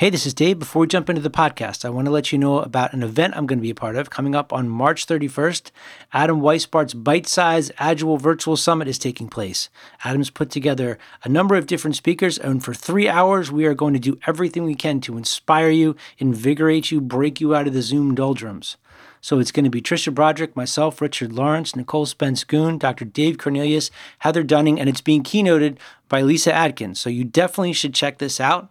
Hey, this is Dave. Before we jump into the podcast, I want to let you know about an event I'm going to be a part of coming up on March 31st. Adam Weisbart's Bite Size Agile Virtual Summit is taking place. Adam's put together a number of different speakers, and for three hours, we are going to do everything we can to inspire you, invigorate you, break you out of the Zoom doldrums. So it's going to be Tricia Broderick, myself, Richard Lawrence, Nicole Spence Goon, Dr. Dave Cornelius, Heather Dunning, and it's being keynoted by Lyssa Adkins. So you definitely should check this out.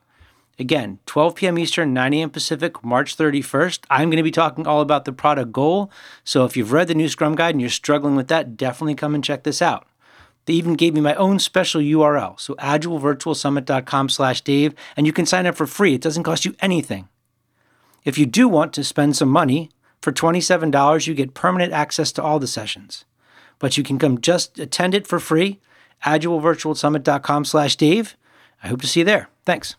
Again, 12 p.m. Eastern, 9 a.m. Pacific, March 31st. I'm going to be talking all about the product goal. So if you've read the new Scrum Guide and you're struggling with that, definitely come and check this out. They even gave me my own special URL, so agilevirtualsummit.com slash Dave, and you can sign up for free. It doesn't cost you anything. If you do want to spend some money, for $27, you get permanent access to all the sessions. But you can come just attend it for free, agilevirtualsummit.com slash Dave. I hope to see you there. Thanks.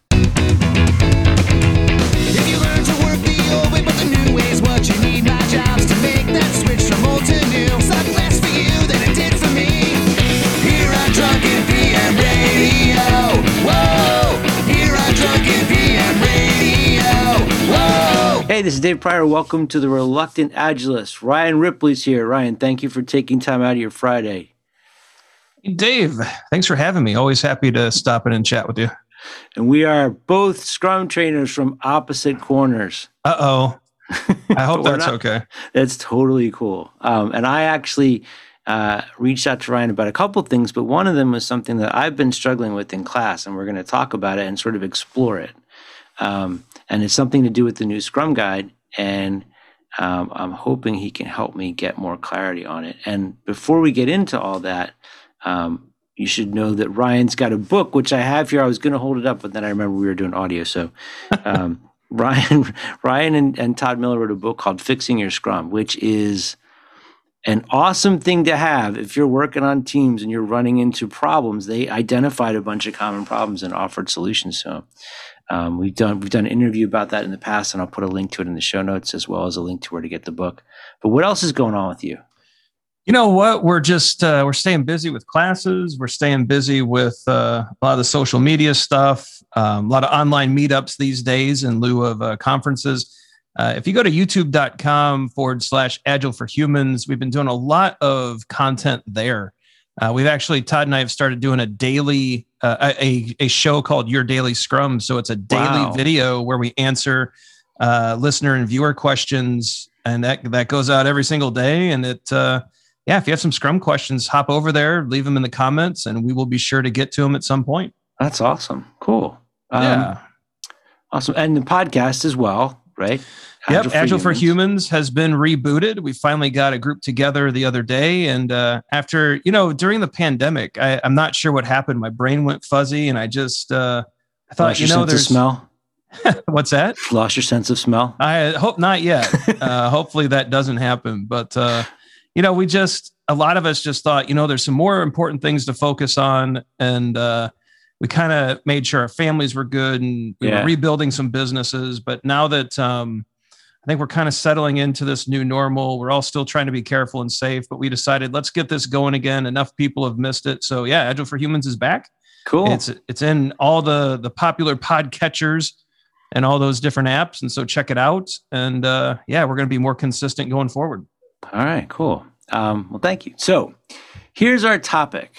Hey, this is Dave Prior. Welcome to the Reluctant Agilist. Ryan Ripley's here. Ryan, thank you for taking time out of your Friday. Dave, thanks for having me. Always happy to stop in and chat with you. And we are both Scrum trainers from opposite corners. Uh oh. I hope that's not- okay. That's totally cool. Um, and I actually uh, reached out to Ryan about a couple things, but one of them was something that I've been struggling with in class, and we're going to talk about it and sort of explore it. Um, and it's something to do with the new Scrum Guide, and um, I'm hoping he can help me get more clarity on it. And before we get into all that, um, you should know that Ryan's got a book, which I have here. I was going to hold it up, but then I remember we were doing audio, so. Um, Ryan, Ryan, and, and Todd Miller wrote a book called "Fixing Your Scrum," which is an awesome thing to have if you're working on teams and you're running into problems. They identified a bunch of common problems and offered solutions to them. Um, we've done we've done an interview about that in the past, and I'll put a link to it in the show notes as well as a link to where to get the book. But what else is going on with you? You know what? We're just uh, we're staying busy with classes. We're staying busy with uh, a lot of the social media stuff. Um, a lot of online meetups these days in lieu of uh, conferences. Uh, if you go to youtube.com forward slash agile for humans, we've been doing a lot of content there. Uh, we've actually, Todd and I have started doing a daily, uh, a, a show called Your Daily Scrum. So it's a daily Wow. video where we answer uh, listener and viewer questions. And that, that goes out every single day. And it, uh, yeah, if you have some Scrum questions, hop over there, leave them in the comments, and we will be sure to get to them at some point. That's awesome. Cool. Um, yeah. Awesome. And the podcast as well, right? Yep, Agile for, Humans has been rebooted. We finally got a group together the other day, and uh, after you know, during the pandemic, I, I'm not sure what happened. My brain went fuzzy, and I just uh, I thought, Lost you know, there's smell. what's that? Lost your sense of smell. I hope not yet. uh, hopefully that doesn't happen. But uh, you know, we just a lot of us just thought, you know, there's some more important things to focus on, and uh, we kind of made sure our families were good, and we Yeah. were rebuilding some businesses. But now that um, I think we're kind of settling into this new normal, we're all still trying to be careful and safe. But we decided let's get this going again. Enough people have missed it, so yeah, Agile for Humans is back. Cool. It's it's in all the the popular pod catchers and all those different apps, and so check it out. And uh, yeah, we're going to be more consistent going forward. All right, cool. Um, well, thank you. So, here's our topic.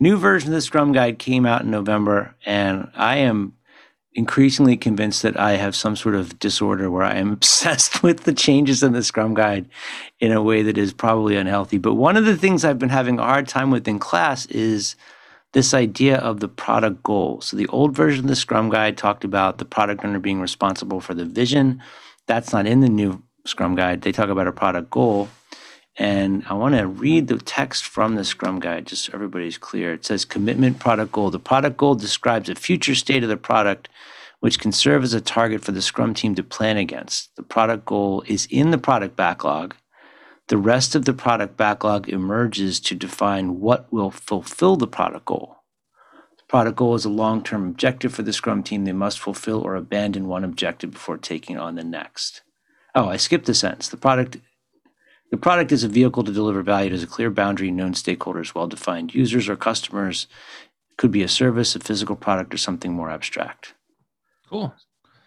New version of the Scrum Guide came out in November, and I am increasingly convinced that I have some sort of disorder where I am obsessed with the changes in the Scrum Guide in a way that is probably unhealthy. But one of the things I've been having a hard time with in class is this idea of the product goal. So, the old version of the Scrum Guide talked about the product owner being responsible for the vision. That's not in the new Scrum Guide. They talk about a product goal. And I want to read the text from the Scrum Guide just so everybody's clear. It says commitment product goal. The product goal describes a future state of the product which can serve as a target for the Scrum team to plan against. The product goal is in the product backlog. The rest of the product backlog emerges to define what will fulfill the product goal. The product goal is a long term objective for the Scrum team. They must fulfill or abandon one objective before taking on the next. Oh, I skipped a sentence. The product the product is a vehicle to deliver value. It has a clear boundary, known stakeholders, well defined users or customers. It could be a service, a physical product, or something more abstract. Cool.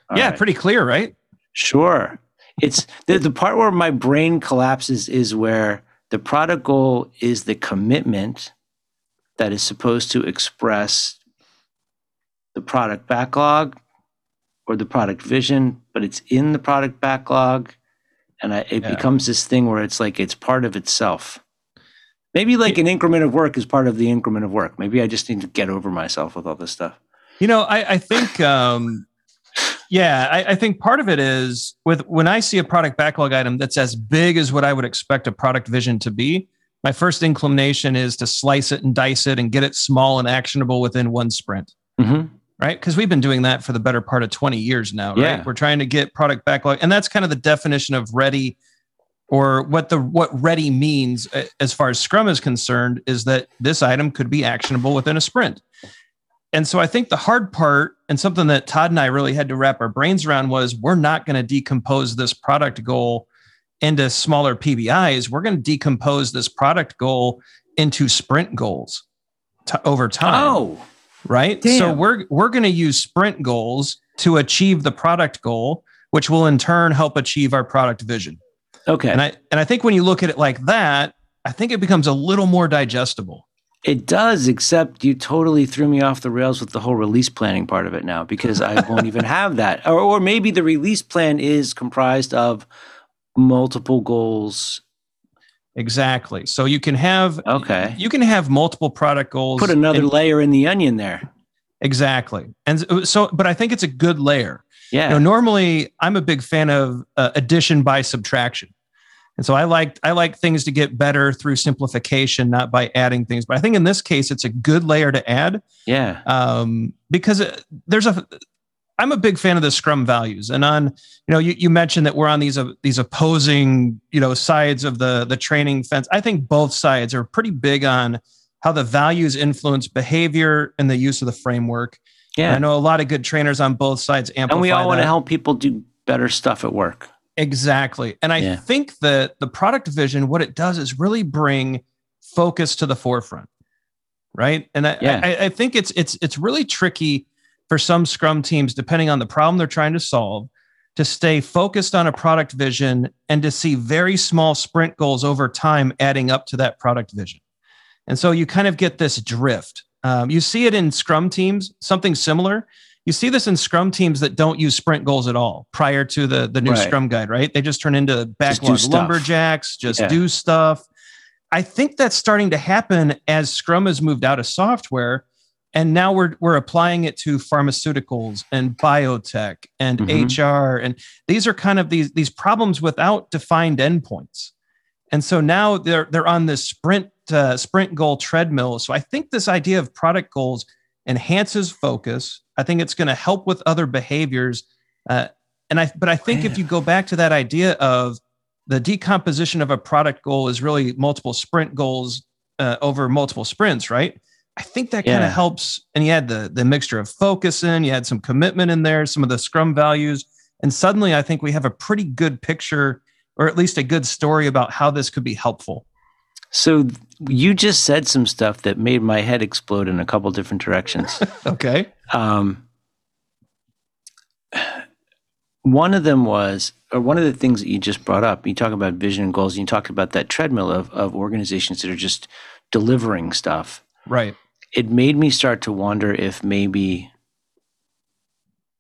All yeah, right. pretty clear, right? Sure. It's the, the part where my brain collapses is where the product goal is the commitment that is supposed to express the product backlog or the product vision, but it's in the product backlog. And I, it Yeah. becomes this thing where it's like it's part of itself. Maybe like an increment of work is part of the increment of work. Maybe I just need to get over myself with all this stuff. You know, I, I think, um, yeah, I, I think part of it is with when I see a product backlog item that's as big as what I would expect a product vision to be. My first inclination is to slice it and dice it and get it small and actionable within one sprint, hmm right? Because we've been doing that for the better part of 20 years now, right? Yeah. We're trying to get product backlog, and that's kind of the definition of ready or what the what ready means as far as scrum is concerned is that this item could be actionable within a sprint and so i think the hard part and something that todd and i really had to wrap our brains around was we're not going to decompose this product goal into smaller pbis we're going to decompose this product goal into sprint goals to, over time Oh, right? So we're we're going to use sprint goals to achieve the product goal, which will in turn help achieve our product vision. okay. And I and I think when you look at it like that, I think it becomes a little more digestible. It does, except you totally threw me off the rails with the whole release planning part of it now because I won't even have that. Or, or maybe the release plan is comprised of multiple goals. Exactly. So you can have Okay. you can have multiple product goals. Put another and- layer in the onion there. exactly. And so- but I think it's a good layer. Yeah. You know, normally I'm a big fan of uh, addition by subtraction. And so I like I like things to get better through simplification, not by adding things. But I think in this case, it's a good layer to add yeah. um, because uh, there's a. I'm a big fan of the Scrum values, and on you know you, you mentioned that we're on these uh, these opposing you know sides of the the training fence. I think both sides are pretty big on how the values influence behavior and the use of the framework. Yeah, I know a lot of good trainers on both sides amplify And we all want to help people do better stuff at work. Exactly. And I Yeah. think that the product vision, what it does is really bring focus to the forefront. Right. And I, Yeah. I, I think it's it's it's really tricky for some scrum teams, depending on the problem they're trying to solve, to stay focused on a product vision and to see very small sprint goals over time adding up to that product vision. And so you kind of get this drift. Um, you see it in scrum teams, something similar. You see this in scrum teams that don't use sprint goals at all prior to the, the new Right. scrum guide, right? They just turn into backlog stuff. lumberjacks, just Yeah. do stuff. I think that's starting to happen as Scrum has moved out of software. And now we're we're applying it to pharmaceuticals and biotech and Mhm. HR. And these are kind of these, these problems without defined endpoints. And so now they're they're on this sprint uh, sprint goal treadmill. So I think this idea of product goals enhances focus. I think it's going to help with other behaviors. Uh, and I but I think if you go back to that idea of the decomposition of a product goal is really multiple sprint goals uh, over multiple sprints, right? I think that kind of helps. And you had the the mixture of focus in, you had some commitment in there, some of the Scrum values, and suddenly I think we have a pretty good picture, or at least a good story about how this could be helpful. So you just said some stuff that made my head explode in a couple different directions. Okay. Um, one of them was, or one of the things that you just brought up, you talk about vision and goals, and you talked about that treadmill of, of organizations that are just delivering stuff. Right. It made me start to wonder if maybe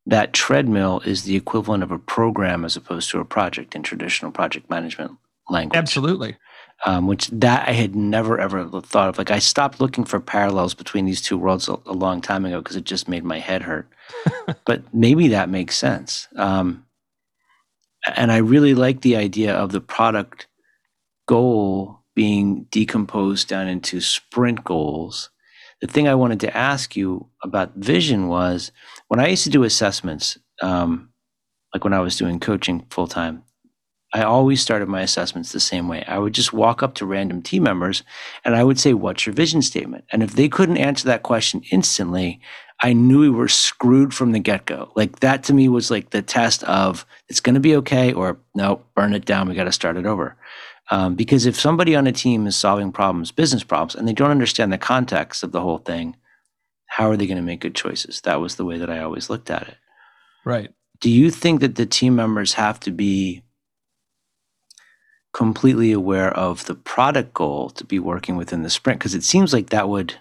that treadmill is the equivalent of a program as opposed to a project in traditional project management language. Absolutely. um, which that I had never ever thought of. Like I stopped looking for parallels between these two worlds a, a long time ago because it just made my head hurt. but maybe that makes sense. Um, and I really like the idea of the product goal being decomposed down into sprint goals. The thing I wanted to ask you about vision was when I used to do assessments, um, like when I was doing coaching full time, I always started my assessments the same way. I would just walk up to random team members and I would say, What's your vision statement? And if they couldn't answer that question instantly, I knew we were screwed from the get go. Like that to me was like the test of it's going to be okay or no, burn it down. We got to start it over. Um, because if somebody on a team is solving problems, business problems, and they don't understand the context of the whole thing, how are they going to make good choices? That was the way that I always looked at it. Right. do you think that the team members have to be completely aware of the product goal to be working within the sprint? Because it seems like that would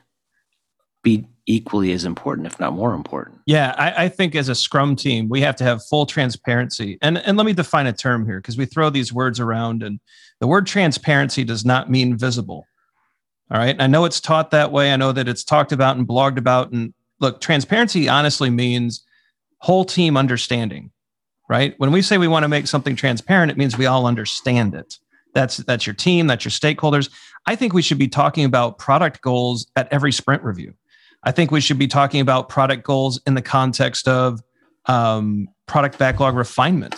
be equally as important, if not more important. Yeah, I, I, think as a Scrum team, we have to have full transparency. And and let me define a term here because we throw these words around, and the word transparency does not mean visible. All right. I know it's taught that way. I know that it's talked about and blogged about. And look, transparency honestly means whole team understanding, right? When we say we want to make something transparent, it means we all understand it. That's that's your team, that's your stakeholders. I think we should be talking about product goals at every sprint review. I think we should be talking about product goals in the context of um, product backlog refinement.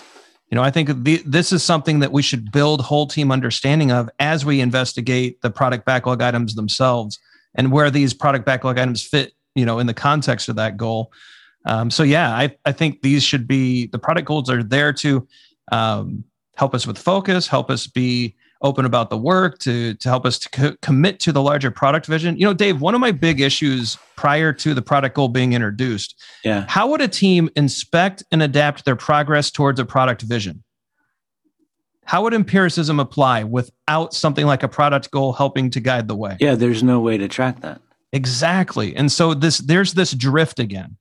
You know, I think the, this is something that we should build whole team understanding of as we investigate the product backlog items themselves and where these product backlog items fit, you know, in the context of that goal. Um, so yeah, I, I think these should be the product goals are there to um, help us with focus, help us be open about the work to to help us to co- commit to the larger product vision. You know dave one of my big issues prior to the product goal being introduced yeah. how would a team inspect and adapt their progress towards a product vision? How would empiricism apply without something like a product goal helping to guide the way? Yeah there's no way to track that. Exactly. And so this there's this drift again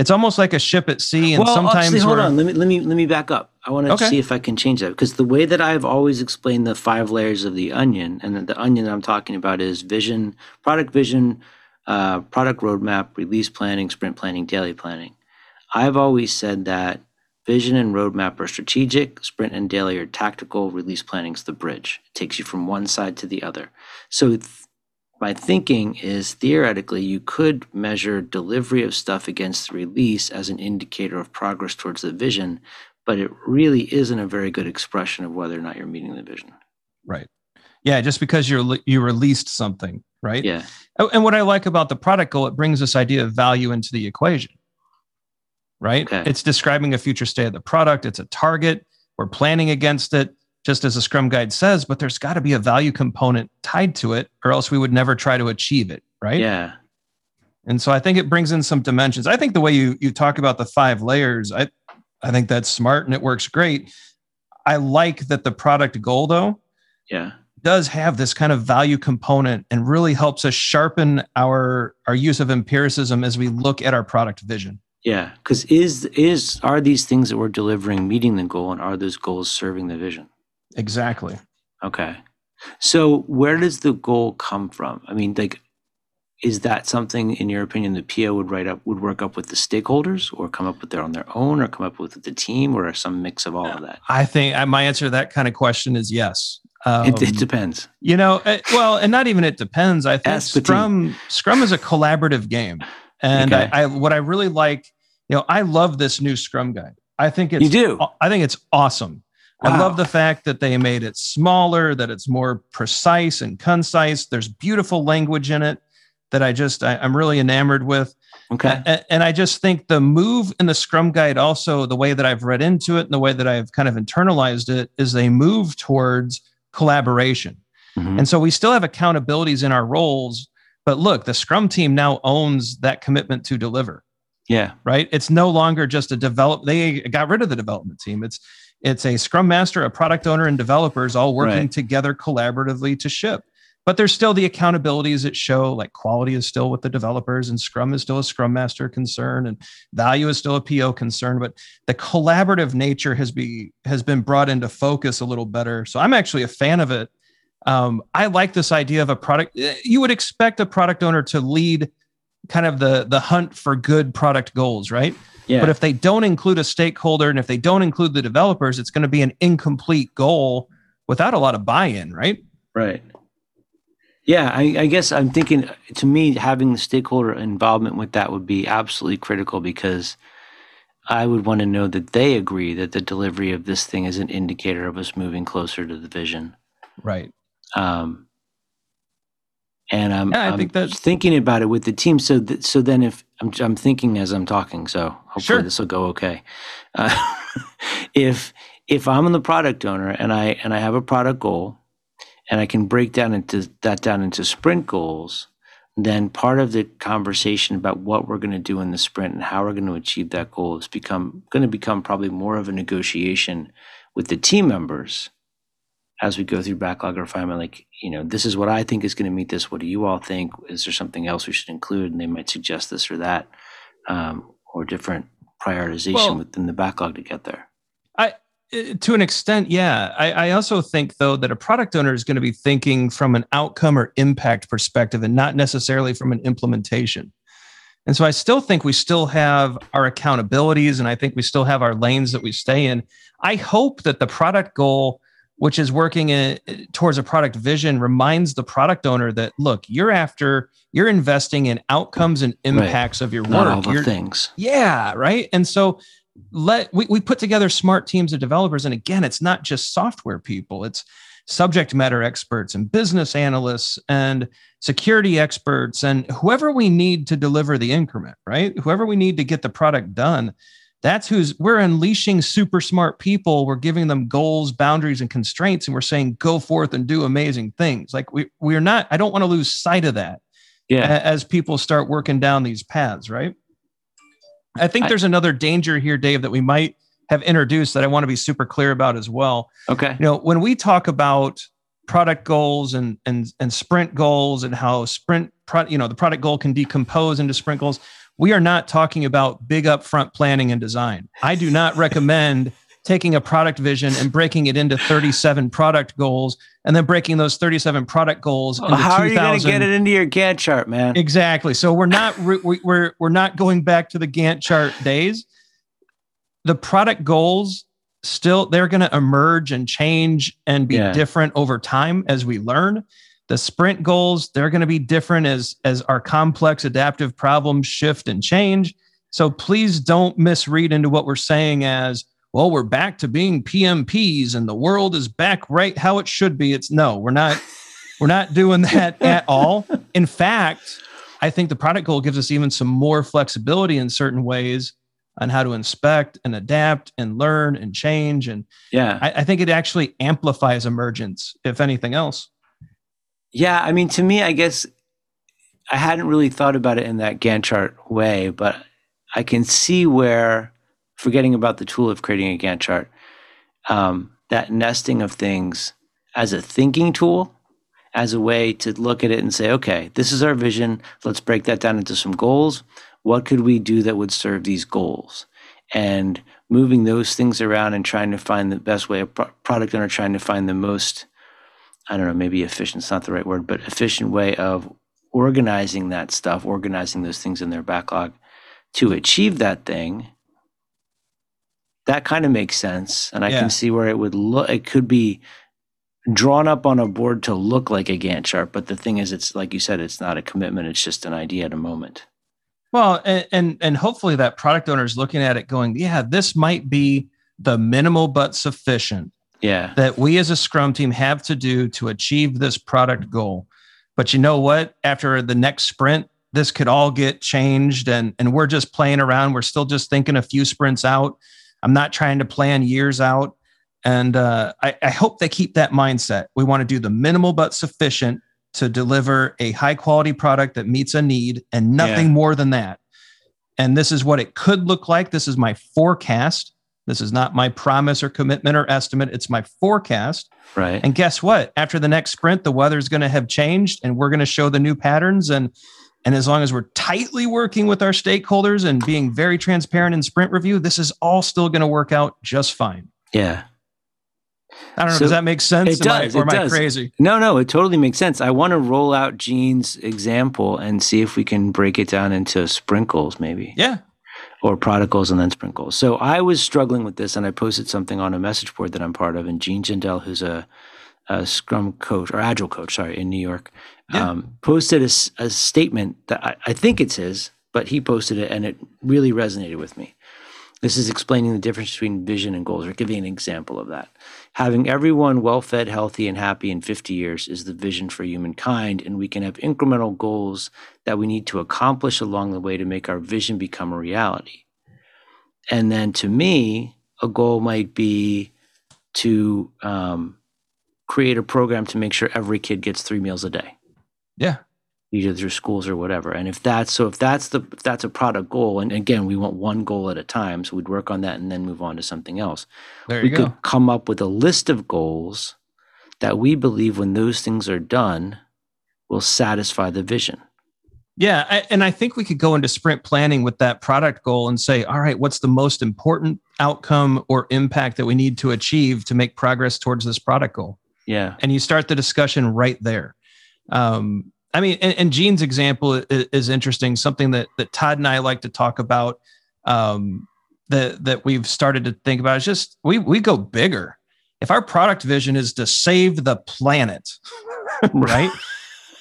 it's almost like a ship at sea and well, sometimes actually, hold on. Let me let me let me back up. I want to Okay. see if i can change that because the way that i've always explained the five layers of the onion and the onion that i'm talking about is vision product vision uh, product roadmap release planning sprint planning daily planning. I've always said that vision and roadmap are strategic sprint and daily are tactical release planning is the bridge. It takes you from one side to the other. So my thinking is theoretically you could measure delivery of stuff against release as an indicator of progress towards the vision but it really isn't a very good expression of whether or not you're meeting the vision right yeah just because you're you released something right yeah Oh, And what I like about the product goal, it brings this idea of value into the equation, right? Okay. It's describing a future state of the product. It's a target. We're planning against it, just as the Scrum Guide says, but there's got to be a value component tied to it, or else we would never try to achieve it, right? yeah And so I think it brings in some dimensions. I think the way you you talk about the five layers, I I think that's smart and it works great. I like that the product goal though yeah does have this kind of value component and really helps us sharpen our our use of empiricism as we look at our product vision. yeah because is is are these things that we're delivering meeting the goal and are those goals serving the vision Exactly. Okay. So where does the goal come from? I mean, like, is that something, in your opinion, the PO would write up, would work up with the stakeholders, or come up with their on their own, or come up with the team, or some mix of all of that? I think uh, my answer to that kind of question is yes. Um, it, it depends. you know, uh, well, and not even it depends. I think Ask. Scrum Scrum is a collaborative game, and Okay. I, I what I really like, you know, I love this new Scrum guide. I think it's You do? I think it's awesome. I love the fact that they made it smaller, that it's more precise and concise. There's beautiful language in it that I just I, I'm really enamored with. Okay. A- And I just think the move in the Scrum Guide, also the way that I've read into it and the way that I've kind of internalized it, is they move towards collaboration. Mhm. And so we still have accountabilities in our roles. But look, the Scrum team now owns that commitment to deliver, Yeah. right? It's no longer just a develop. They got rid of the development team. It's it's a Scrum Master, a product owner, and developers all working Right. together collaboratively to ship. But there's still the accountabilities that show like quality is still with the developers and Scrum is still a Scrum Master concern and value is still a PO concern. But the collaborative nature has be has been brought into focus a little better. So I'm actually a fan of it. Um, I like this idea of a product. eh, You would expect a product owner to lead kind of the the hunt for good product goals, right? Yeah. But if they don't include a stakeholder and if they don't include the developers, it's going to be an incomplete goal without a lot of buy-in, right? Right. Yeah, I, I guess I'm thinking to me, having the stakeholder involvement with that would be absolutely critical because I would want to know that they agree that the delivery of this thing is an indicator of us moving closer to the vision. Right. Um, and I'm, Yeah, I I'm think that's- thinking about it with the team. So, th- so then if I'm, I'm thinking as I'm talking, so hopefully Sure. this will go okay. Uh, if if I'm the product owner and I and I have a product goal, and I can break down into that down into sprint goals, then part of the conversation about what we're going to do in the sprint and how we're going to achieve that goal is become going to become probably more of a negotiation with the team members as we go through backlog refinement like you know this is what i think is going to meet this what do you all think is there something else we should include and they might suggest this or that um, or different prioritization Well- within the backlog to get there Uh, to an extent, yeah. I, I also think though that a product owner is going to be thinking from an outcome or impact perspective and not necessarily from an implementation. And so I still think we still have our accountabilities and I think we still have our lanes that we stay in. I hope that the product goal, which is working in, towards a product vision, reminds the product owner that look, you're after, you're investing in outcomes and impacts of your not all work. the You're- things yeah, right. And so let we, we put together smart teams of developers. And again, it's not just software people, it's subject matter experts and business analysts and security experts and whoever we need to deliver the increment, right? Whoever we need to get the product done. That's who's we're unleashing super smart people. We're giving them goals, boundaries, and constraints, and we're saying go forth and do amazing things. Like we we're not, I don't want to lose sight of that yeah as people start working down these paths, right? I think I- there's another danger here, Dave, that we might have introduced that I want to be super clear about as well. okay You know, when we talk about product goals and and and sprint goals and how sprint pro, you know the product goal can decompose into sprint goals, we are not talking about big upfront planning and design. I do not recommend taking a product vision and breaking it into 37 product goals and then breaking those 37 product goals into how are you going to get it into your gantt chart man Exactly. So we're not we- we're we're not going back to the Gantt chart days. The product goals still they're going to emerge and change and be Yeah. different over time as we learn. The sprint goals they're going to be different as as our complex adaptive problems shift and change. So please don't misread into what we're saying as well we're back to being PMPs and the world is back right how it should be. It's no, we're not we're not doing that at all. In fact, I think the product goal gives us even some more flexibility in certain ways on how to inspect and adapt and learn and change. And yeah I, I think it actually amplifies emergence, if anything else. Yeah, I mean, to me, I guess I hadn't really thought about it in that Gantt chart way, but I can see where, forgetting about the tool of creating a Gantt chart, um, that nesting of things as a thinking tool, as a way to look at it and say, okay, this is our vision. Let's break that down into some goals. What could we do that would serve these goals? And moving those things around and trying to find the best way, a pro- product owner trying to find the most I don't know, maybe efficient's not the right word, but efficient way of organizing that stuff, organizing those things in their backlog to achieve that thing. That kind of makes sense. And I Yeah. can see where it would look, it could be drawn up on a board to look like a Gantt chart. But the thing is, it's like you said, it's not a commitment, it's just an idea at a moment. Well, and, and and hopefully that product owner is looking at it going, yeah, this might be the minimal but sufficient Yeah. that we as a scrum team have to do to achieve this product goal. But you know what? After the next sprint, this could all get changed and and we're just playing around. We're still just thinking a few sprints out. I'm not trying to plan years out. And uh, I, I hope they keep that mindset. We want to do the minimal but sufficient to deliver a high quality product that meets a need and nothing Yeah. more than that. And this is what it could look like. This is my forecast. This is not my promise or commitment or estimate. It's my forecast. Right. And guess what? After the next sprint, the weather's going to have changed and we're going to show the new patterns. And and as long as we're tightly working with our stakeholders and being very transparent in sprint review, this is all still going to work out just fine. yeah. I don't know. So does that make sense? it Am I- does, or it am I crazy? No, no, it totally makes sense. I want to roll out Gene's example and see if we can break it down into sprinkles, maybe. Yeah. Or prodigals and then sprinkles. So I was struggling with this, and I posted something on a message board that I'm part of. And Gene Jindal, who's a, a Scrum coach or Agile coach, sorry, in New York, Yeah. um, posted a statement that I, I think it's his, but he posted it, and it really resonated with me. This is explaining the difference between vision and goals, or giving an example of that. Having everyone well fed, healthy, and happy in 50 years is the vision for humankind, and we can have incremental goals that we need to accomplish along the way to make our vision become a reality. And then to me, a goal might be to um, create a program to make sure every kid gets three meals a day. Yeah. Either through schools or whatever. And if that's so, if that's the if that's a product goal, and again, we want one goal at a time, so we'd work on that and then move on to something else. There we you go. could come up with a list of goals that we believe, when those things are done, will satisfy the vision. Yeah, I, and I think we could go into sprint planning with that product goal and say, all right, what's the most important outcome or impact that we need to achieve to make progress towards this product goal? Yeah, And you start the discussion right there. Um, I mean, and, and Gene's example is, is interesting. Something that that Todd and I like to talk about. Um, that that we've started to think about is just we we go bigger. If our product vision is to save the planet, right?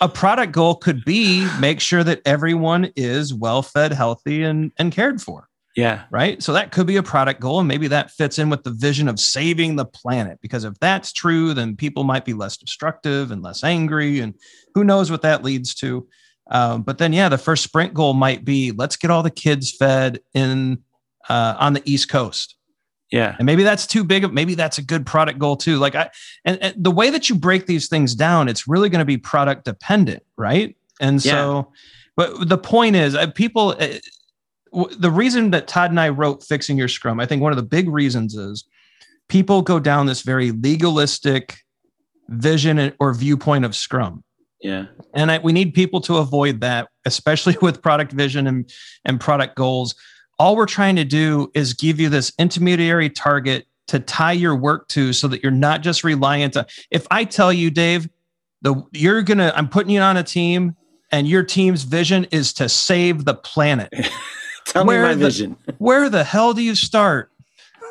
a product goal could be make sure that everyone is well fed, healthy, and, and cared for, yeah, right? So that could be a product goal. And maybe that fits in with the vision of saving the planet. Because if that's true, then people might be less destructive and less angry. And who knows what that leads to. Um, but then, yeah, the first sprint goal might be let's get all the kids fed in uh, on the East Coast yeah, and maybe that's too big of maybe that's a good product goal too like i and, and the way that you break these things down it's really going to be product dependent right and so but the point is uh, people uh, the reason that todd and i wrote fixing your scrum i think one of the big reasons is people go down this very legalistic vision or viewpoint of scrum yeah, and I, we need people to avoid that, especially with product vision and, and product goals. All we're trying to do is give you this intermediary target to tie your work to so that you're not just reliant on. If I tell you, Dave, the you're gonna, I'm putting you on a team and your team's vision is to save the planet. tell Where me my the- vision. Where the hell do you start?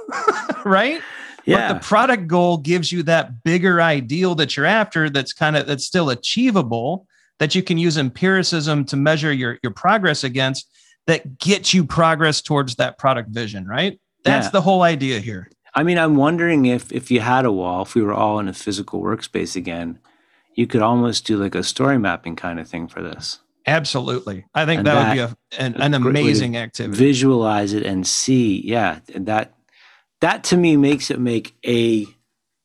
right? Yeah, But the product goal gives you that bigger ideal that you're after that's kind of that's still achievable that you can use empiricism to measure your your progress against that gets you progress towards that product vision, right? That's Yeah. the whole idea here. I mean, I'm wondering if if you had a wall, if we were all in a physical workspace again, you could almost do like a story mapping kind of thing for this. Absolutely. I think And that, would be a, an, an a great way to amazing activity. Visualize it and see, yeah, that that to me makes it make a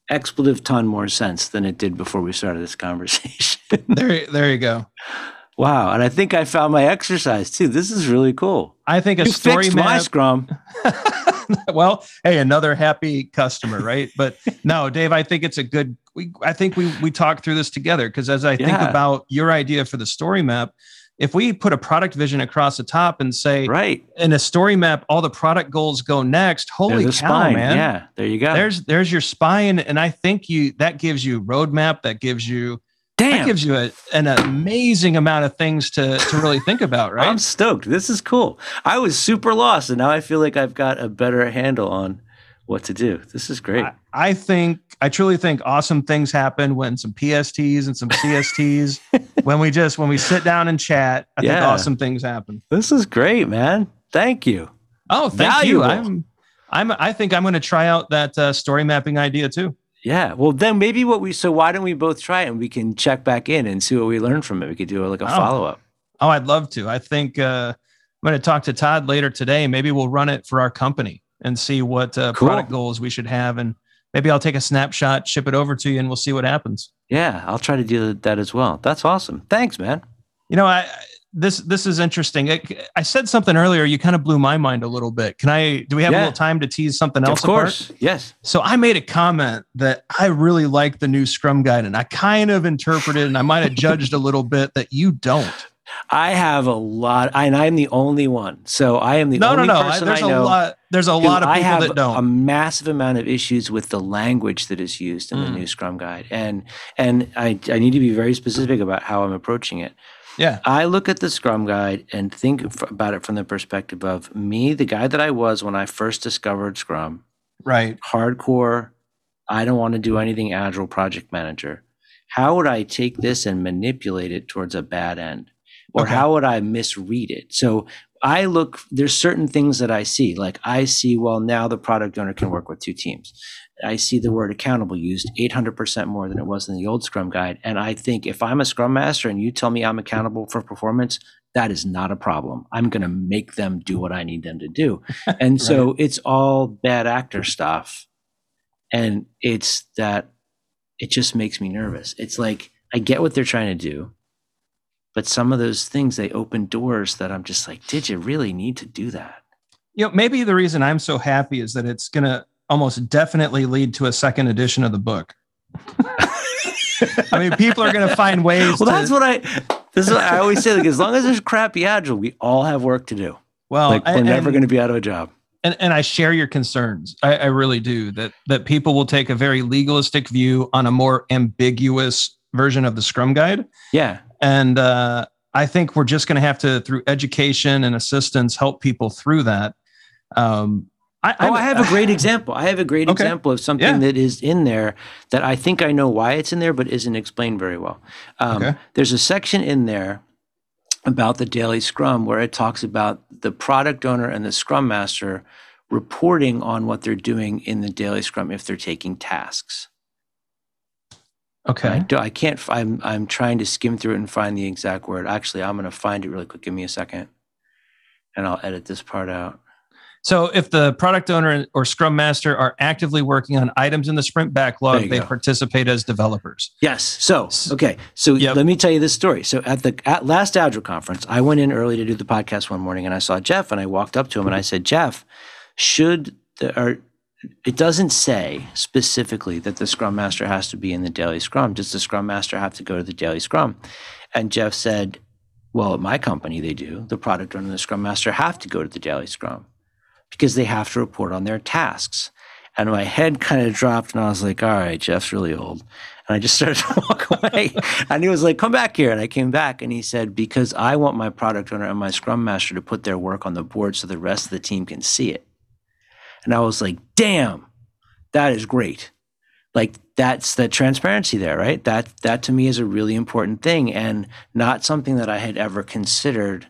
expletive ton more sense than it did before we started this conversation. there, there you go. Wow, and I think I found my exercise too. This is really cool. I think a You story fixed my map. scrum. well, hey, another happy customer, right? But no, Dave, I think it's a good. We, I think we we talked through this together because as I think about your idea for the story map, if we put a product vision across the top and say Right. in a story map, all the product goals go next. Holy There's cow, spine. man! Yeah, there you go. There's there's your spine, and I think you that gives you roadmap. That gives you that gives you a, an amazing amount of things to to really think about, right? I'm stoked. This is cool. I was super lost, and now I feel like I've got a better handle on what to do. This is great. I, I think I truly think awesome things happen when some PSTs and some CSTs when we just when we sit down and chat. I think Yeah. awesome things happen. this is great, man. Thank you. Oh, thank Valuable. you. I'm I'm I think I'm going to try out that uh, story mapping idea too. Yeah. Well, then maybe what we so why don't we both try it and we can check back in and see what we learned from it. We could do like a Oh. follow up. Oh, I'd love to. I think uh, I'm going to talk to Todd later today. Maybe we'll run it for our company and see what uh, Cool. product goals we should have, and maybe I'll take a snapshot, ship it over to you, and we'll see what happens. Yeah, I'll try to do that as well. That's awesome. Thanks, man. You know, I this this is interesting. I, I said something earlier. You kind of blew my mind a little bit. Can I? Do we have a little time to tease something else? of course. Apart? Yes. So I made a comment that I really like the new Scrum Guide, and I kind of interpreted, and I might have judged a little bit that you don't. I have a lot, and I'm the only one. So I am the No, no, only no. I, person there's I a know. lot. There's a lot of I people have that don't. a massive amount of issues with the language that is used in the Mm. new Scrum Guide, and and I I need to be very specific about how I'm approaching it. Yeah. I look at the Scrum Guide and think f- about it from the perspective of me, the guy that I was when I first discovered Scrum, Right. hardcore. I don't want to do anything agile project manager. How would I take this and manipulate it towards a bad end? Or Okay. how would I misread it? So I look, there's certain things that I see. Like I see, well, now the product owner can work with two teams. I see the word accountable used 800% more than it was in the old Scrum Guide. And I think if I'm a Scrum Master and you tell me I'm accountable for performance, that is not a problem. I'm going to make them do what I need them to do. And so it's all bad actor stuff. And it's that it just makes me nervous. It's like I get what they're trying to do. but some of those things they open doors that I'm just like, did you really need to do that? You know, maybe the reason I'm so happy is that it's going to almost definitely lead to a second edition of the book. I mean, people are going to find ways. Well, to, that's what I. This is what I always say. Like, as long as there's crappy agile, we all have work to do. well, Like, we're and- never going to be out of a job. and, and I share your concerns. I, I really do. That that people will take a very legalistic view on a more ambiguous version of the Scrum Guide, Yeah, and uh, I think we're just going to have to, through education and assistance, help people through that. Um, I, Oh, I'm- have a great example. I have a great Okay. example of something Yeah. that is in there that I think I know why it's in there, but isn't explained very well. Um, Okay. There's a section in there about the daily scrum where it talks about the product owner and the scrum master reporting on what they're doing in the daily scrum if they're taking tasks. Okay. I, do, I can't. I'm I'm trying to skim through it and find the exact word. Actually, I'm going to find it really quick. Give me a second, and I'll edit this part out. So if the product owner or Scrum Master are actively working on items in the sprint backlog, they go. participate as developers. Yes. So okay. So Yep. let me tell you this story. So at the at last Agile conference, I went in early to do the podcast one morning, and I saw Jeff, and I walked up to him and I said, Jeff, should the or it doesn't say specifically that the Scrum Master has to be in the daily Scrum. Does the Scrum Master have to go to the daily Scrum? And Jeff said, Well, at my company, they do. The product owner and the Scrum Master have to go to the daily Scrum because they have to report on their tasks. And my head kind of dropped, and I was like, all right, Jeff's really old. And I just started to walk away. and he was like, come back here. And I came back, and he said, because I want my product owner and my scrum master to put their work on the board so the rest of the team can see it. And I was like, damn, that is great. Like that's the transparency there, right? That that to me is a really important thing and not something that I had ever considered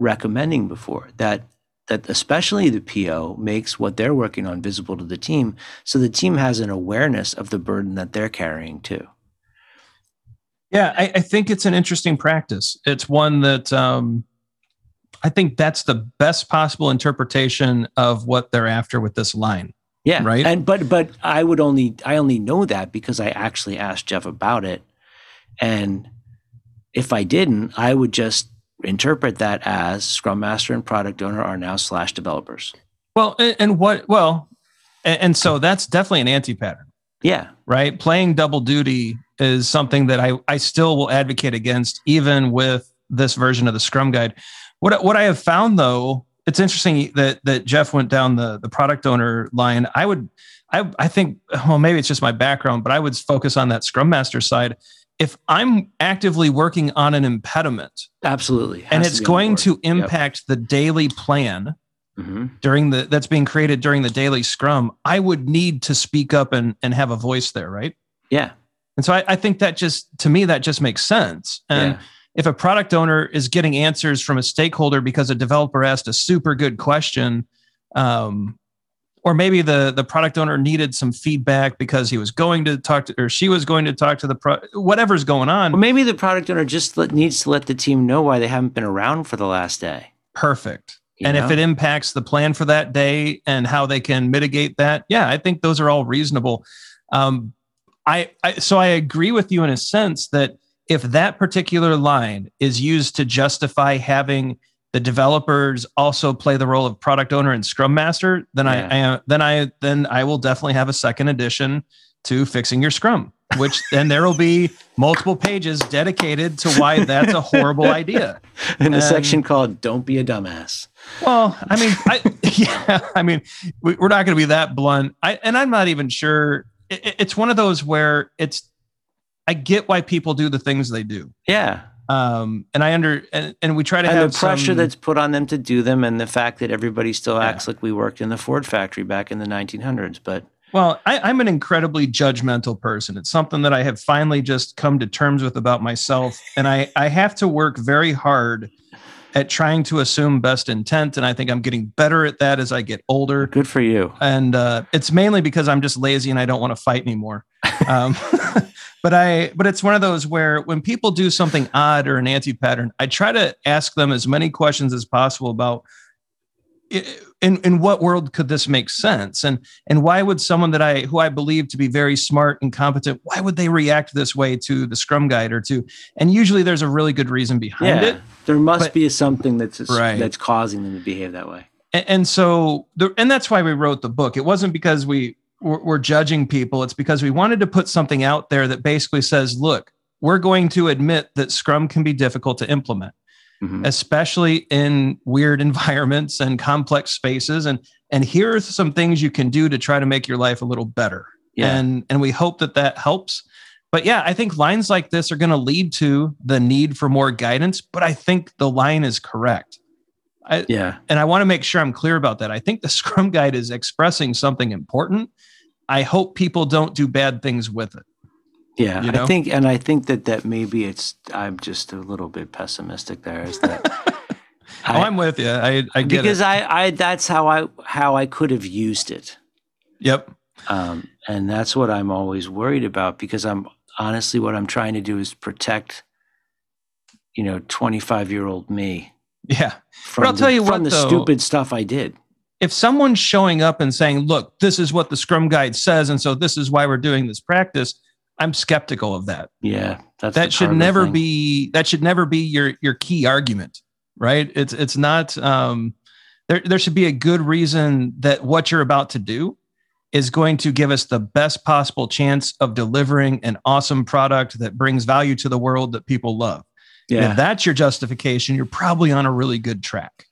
recommending before. That that especially the PO makes what they're working on visible to the team so the team has an awareness of the burden that they're carrying too. Yeah, I, I think it's an interesting practice. It's one that um, I think that's the best possible interpretation of what they're after with this line. Yeah. Right. And but but I would only I only know that because I actually asked Jeff about it. And if I didn't, I would just interpret that as Scrum Master and product owner are now slash developers. Well, and, and what? Well, and, and so that's definitely an anti-pattern, Yeah. right? Playing double duty is something that I I still will advocate against, even with this version of the Scrum Guide. What what I have found though, it's interesting that that Jeff went down the the product owner line. I would, I I think, well, maybe it's just my background, but I would focus on that Scrum Master side. If I'm actively working on an impediment Absolutely. and it's going to impact the daily plan, Mhm. during the that's being created during the daily scrum i would need to speak up and and have a voice there right Yeah. and so i, I think that just to me that just makes sense and yeah. if a product owner is getting answers from a stakeholder because a developer asked a super good question um, or maybe the the product owner needed some feedback because he was going to talk to or she was going to talk to the pro whatever's going on Well, maybe the product owner just let, needs to let the team know why they haven't been around for the last day. perfect you and know? if it impacts the plan for that day and how they can mitigate that yeah i think those are all reasonable um, I, I so i agree with you in a sense that if that particular line is used to justify having the developers also play the role of product owner and scrum master then I, I uh, then i then i will definitely have a second edition to fixing your scrum which then there will be multiple pages dedicated to why that's a horrible idea in a and- section called "Don't be a dumbass." well, I mean, I, yeah, I mean, we, we're not going to be that blunt. I, and I'm not even sure. It- it's one of those where it's. I get why people do the things they do, Yeah, um, and I under and, and we try to and have the pressure some- that's put on them to do them, and the fact that everybody still Yeah. acts like we worked in the Ford factory back in the 1900s. But Well, I, I'm an incredibly judgmental person. It's something that I have finally just come to terms with about myself, and I I have to work very hard at trying to assume best intent, and I think I'm getting better at that as I get older. good for you. and uh, it's mainly because I'm just lazy and I don't want to fight anymore. Um, but I, but it's one of those where when people do something odd or an anti-pattern, I try to ask them as many questions as possible about i- in in what world could this make sense? And and why would someone that i who i believe to be very smart and competent why would they react this way to the scrum guide or to and usually there's a really good reason behind yeah, it. there must But- be something that's Right. that's causing them to behave that way. and, and so the, and that's why we wrote the book. It wasn't because we were, were judging people. It's because we wanted to put something out there that basically says look we're going to admit that scrum can be difficult to implement Mhm. especially in weird environments and complex spaces and and here are some things you can do to try to make your life a little better Yeah. and and we hope that that helps but yeah i think lines like this are going to lead to the need for more guidance but i think the line is correct I, yeah. and I want to make sure I'm clear about that. I think the Scrum Guide is expressing something important. I hope people don't do bad things with it. Yeah, You know? I think, and I think that that maybe it's. I'm just a little bit pessimistic. There is that. oh, I'm with you. I, I get because it. I, I, that's how I, how I could have used it, Yep. um, and that's what I'm always worried about. Because I'm honestly, what I'm trying to do is protect, you know, 25 year old me Yeah. from, I'll the, tell you from what, the though. stupid stuff I did. If someone's showing up and saying, look, this is what the Scrum Guide says, and so this is why we're doing this practice, I'm skeptical of that. Yeah, that's That should never thing. be that should never be your your key argument, right? It's it's not um there there should be a good reason that what you're about to do is going to give us the best possible chance of delivering an awesome product that brings value to the world that people love. And Yeah, If that's your justification, you're probably on a really good track.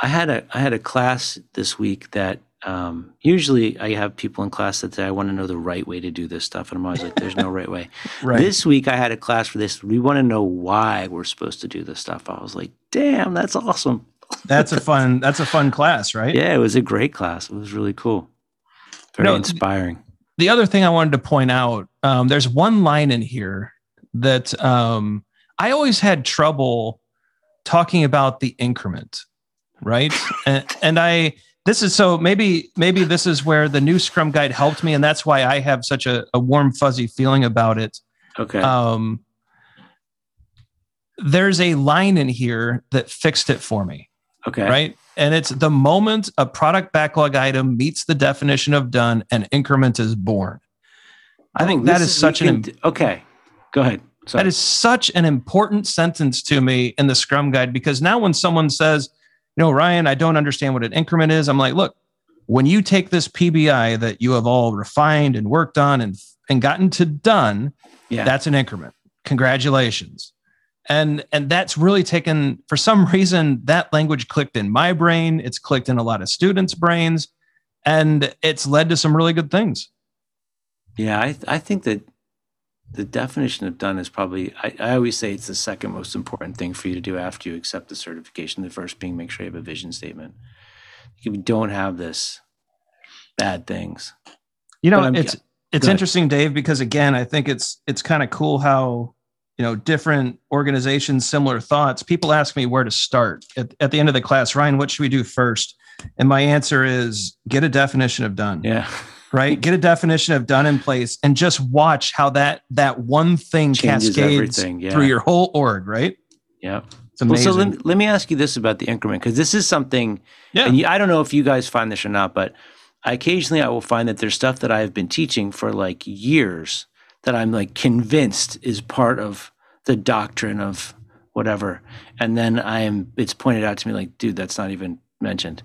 I had a I had a class this week that um, usually I have people in class that say I want to know the right way to do this stuff, and I'm always like, "There's no right way." Right. This week I had a class for this. We want to know why we're supposed to do this stuff. I was like, "Damn, that's awesome!" that's a fun that's a fun class, right? Yeah, it was a great class. It was really cool, very No, inspiring. the other thing I wanted to point out, um, there's one line in here that um, I always had trouble talking about the increment, right? and, and I this is so maybe maybe this is where the new Scrum Guide helped me, and that's why I have such a, a warm fuzzy feeling about it. Okay, Um, there's a line in here that fixed it for me okay, right? And it's the moment a product backlog item meets the definition of done, an increment is born. I Oh, think that is such an can okay. Go ahead. Sorry. that is such an important sentence to me in the Scrum Guide because now when someone says, know, Ryan, I don't understand what an increment is, I'm like, look, when you take this PBI that you have all refined and worked on and and gotten to done, yeah. that's an increment. Congratulations. And and that's really taken for some reason that language clicked in my brain, it's clicked in a lot of students' brains and it's led to some really good things. Yeah, I I think that the definition of done is probably I, I always say it's the second most important thing for you to do after you accept the certification. The first being make sure you have a vision statement. If you don't have this, bad things. You know, it's it's interesting Dave because again, I think it's it's kind of cool how you know different organizations similar thoughts people ask me where to start at, at the end of the class ryan what should we do first and my answer is get a definition of done Yeah. Right? Get a definition of done in place and just watch how that that one thing Changes cascades yeah. through your whole org, right? Yeah. It's Well, amazing. so let me, let me ask you this about the increment because this is something, yeah. and you, I don't know if you guys find this or not, but I, occasionally I will find that there's stuff that I've been teaching for like years that I'm like convinced is part of the doctrine of whatever, and then I am it's pointed out to me like, dude, that's not even mentioned.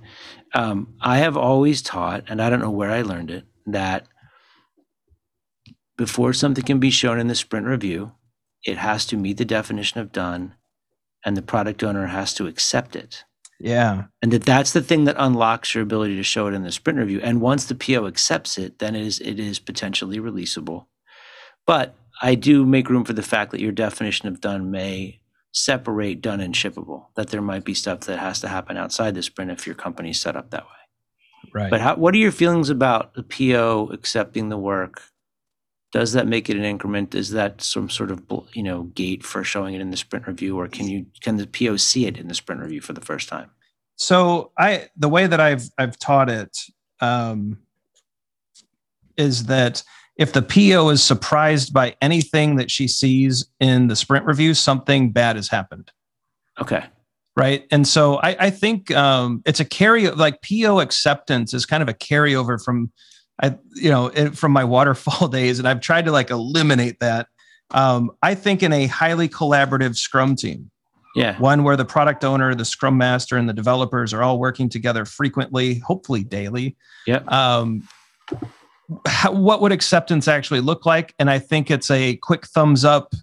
Um, I have always taught, and I don't know where I learned it, that before something can be shown in the sprint review, it has to meet the definition of done, and the product owner has to accept it. Yeah. and that that's the thing that unlocks your ability to show it in the sprint review. And once the po accepts it then it is it is potentially releasable. But i do make room for the fact that your definition of done may separate done and shippable that there might be stuff that has to happen outside the sprint if your company's set up that way Right. but how, what are your feelings about the po accepting the work does that make it an increment is that some sort of you know gate for showing it in the sprint review or can you can the po see it in the sprint review for the first time so I the way that I've I've taught it um, is that if the PO is surprised by anything that she sees in the sprint review, something bad has happened. okay right? And so I, I think um, it's a carry like PO acceptance is kind of a carryover from I you know it, from my waterfall days, and I've tried to like eliminate that. Um, I think in a highly collaborative Scrum team, Yeah. one where the product owner, the Scrum master, and the developers are all working together frequently, hopefully daily. Yeah. Um, how, what would acceptance actually look like? And I think it's a quick thumbs up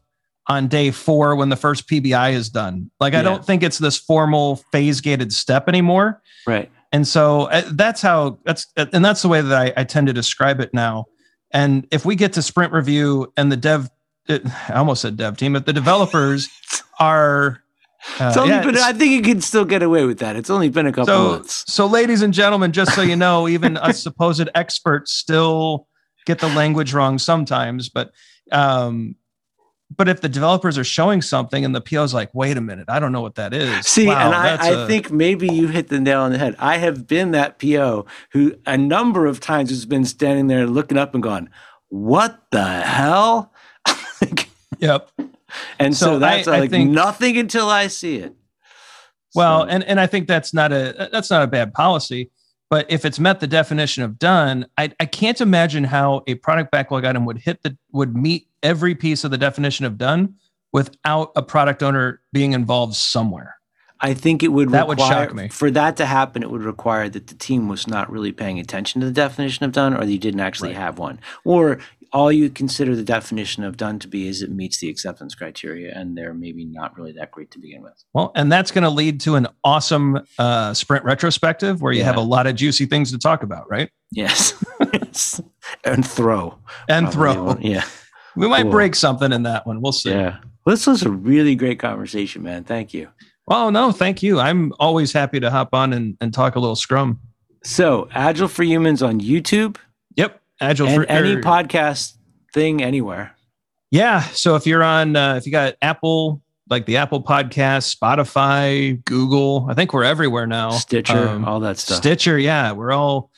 on day four when the first PBI is done. Like, I don't think it's this formal phase gated step anymore. Right. And so uh, that's how that's and that's the way that I, I tend to describe it now. And if we get to sprint review and the dev, it, I almost said dev team, but the developers are. Uh, only yeah, been, I think you can still get away with that. It's only been a couple so, months. so, ladies and gentlemen, just so you know, even us supposed experts still get the language wrong sometimes. But, um, but if the developers are showing something and the PO is like, "Wait a minute, I don't know what that is." See, Wow, and I, I a- think maybe you hit the nail on the head. I have been that PO who a number of times has been standing there looking up and going, What the hell? yep. and so, So that's I- I like think- nothing until I see it. Well, So- and and I think that's not a that's not a bad policy. But if it's met the definition of done, I, I can't imagine how a product backlog item would hit the would meet every piece of the definition of done without a product owner being involved somewhere. I think it would That would shock me. For that to happen, it would require that the team was not really paying attention to the definition of done, or you didn't actually Right. have one, or all you consider the definition of done to be is it meets the acceptance criteria, and they're maybe not really that great to begin with. Well, and that's going to lead to an awesome uh, sprint retrospective where you have a lot of juicy things to talk about, right? Yes, and throw And throw. Yeah, We might Cool. break something in that one. We'll see. yeah. This was a really great conversation, man. Thank you. Well, no, thank you. I'm always happy to hop on and, and talk a little Scrum. So, Agile for Humans on YouTube. Agile and for any er, podcast thing anywhere. Yeah. So if you're on, uh, if you got Apple, like the Apple Podcast, Spotify, Google, I think we're everywhere now. Stitcher, Um, all that stuff. Stitcher, yeah, we're all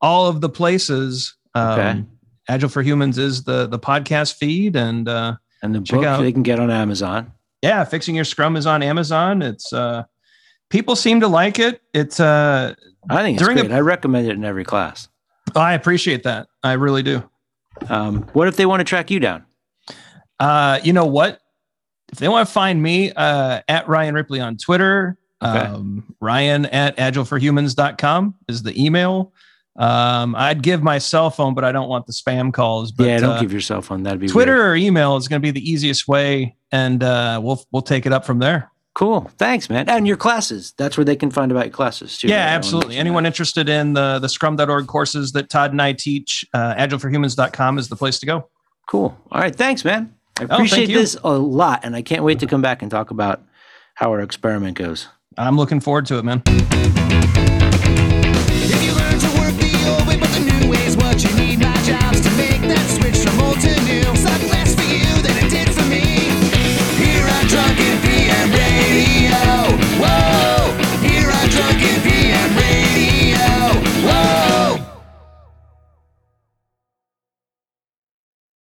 all of the places. Um, Okay. Agile for Humans is the the podcast feed, and uh, and the book out- they can get on Amazon. yeah, fixing your Scrum is on Amazon. It's uh, people seem to like it. It's uh, I think it's During a- great. I recommend it in every class. I appreciate that. I really do. Um, what if they want to track you down? Uh, you know what? If they want to find me, uh, at Ryan Ripley on Twitter, Okay. um, Ryan at agileforhumans.com is the email. Um, I'd give my cell phone, but I don't want the spam calls. But yeah, don't uh, give your cell phone. That'd be Twitter weird. or email is going to be the easiest way, and uh, we'll we'll take it up from there. Cool. Thanks, man. And your classes. That's where they can find about your classes too. Yeah, right? absolutely. Anyone interested in the, the scrum.org courses that Todd and I teach, uh, agileforhumans.com is the place to go. Cool. All right. Thanks, man. I oh, appreciate oh, this a lot. And I can't wait to come back and talk about how our experiment goes. I'm looking forward to it, man. If you learn to work the old way, but the new way is what you need. My job's to make that switch from old to new.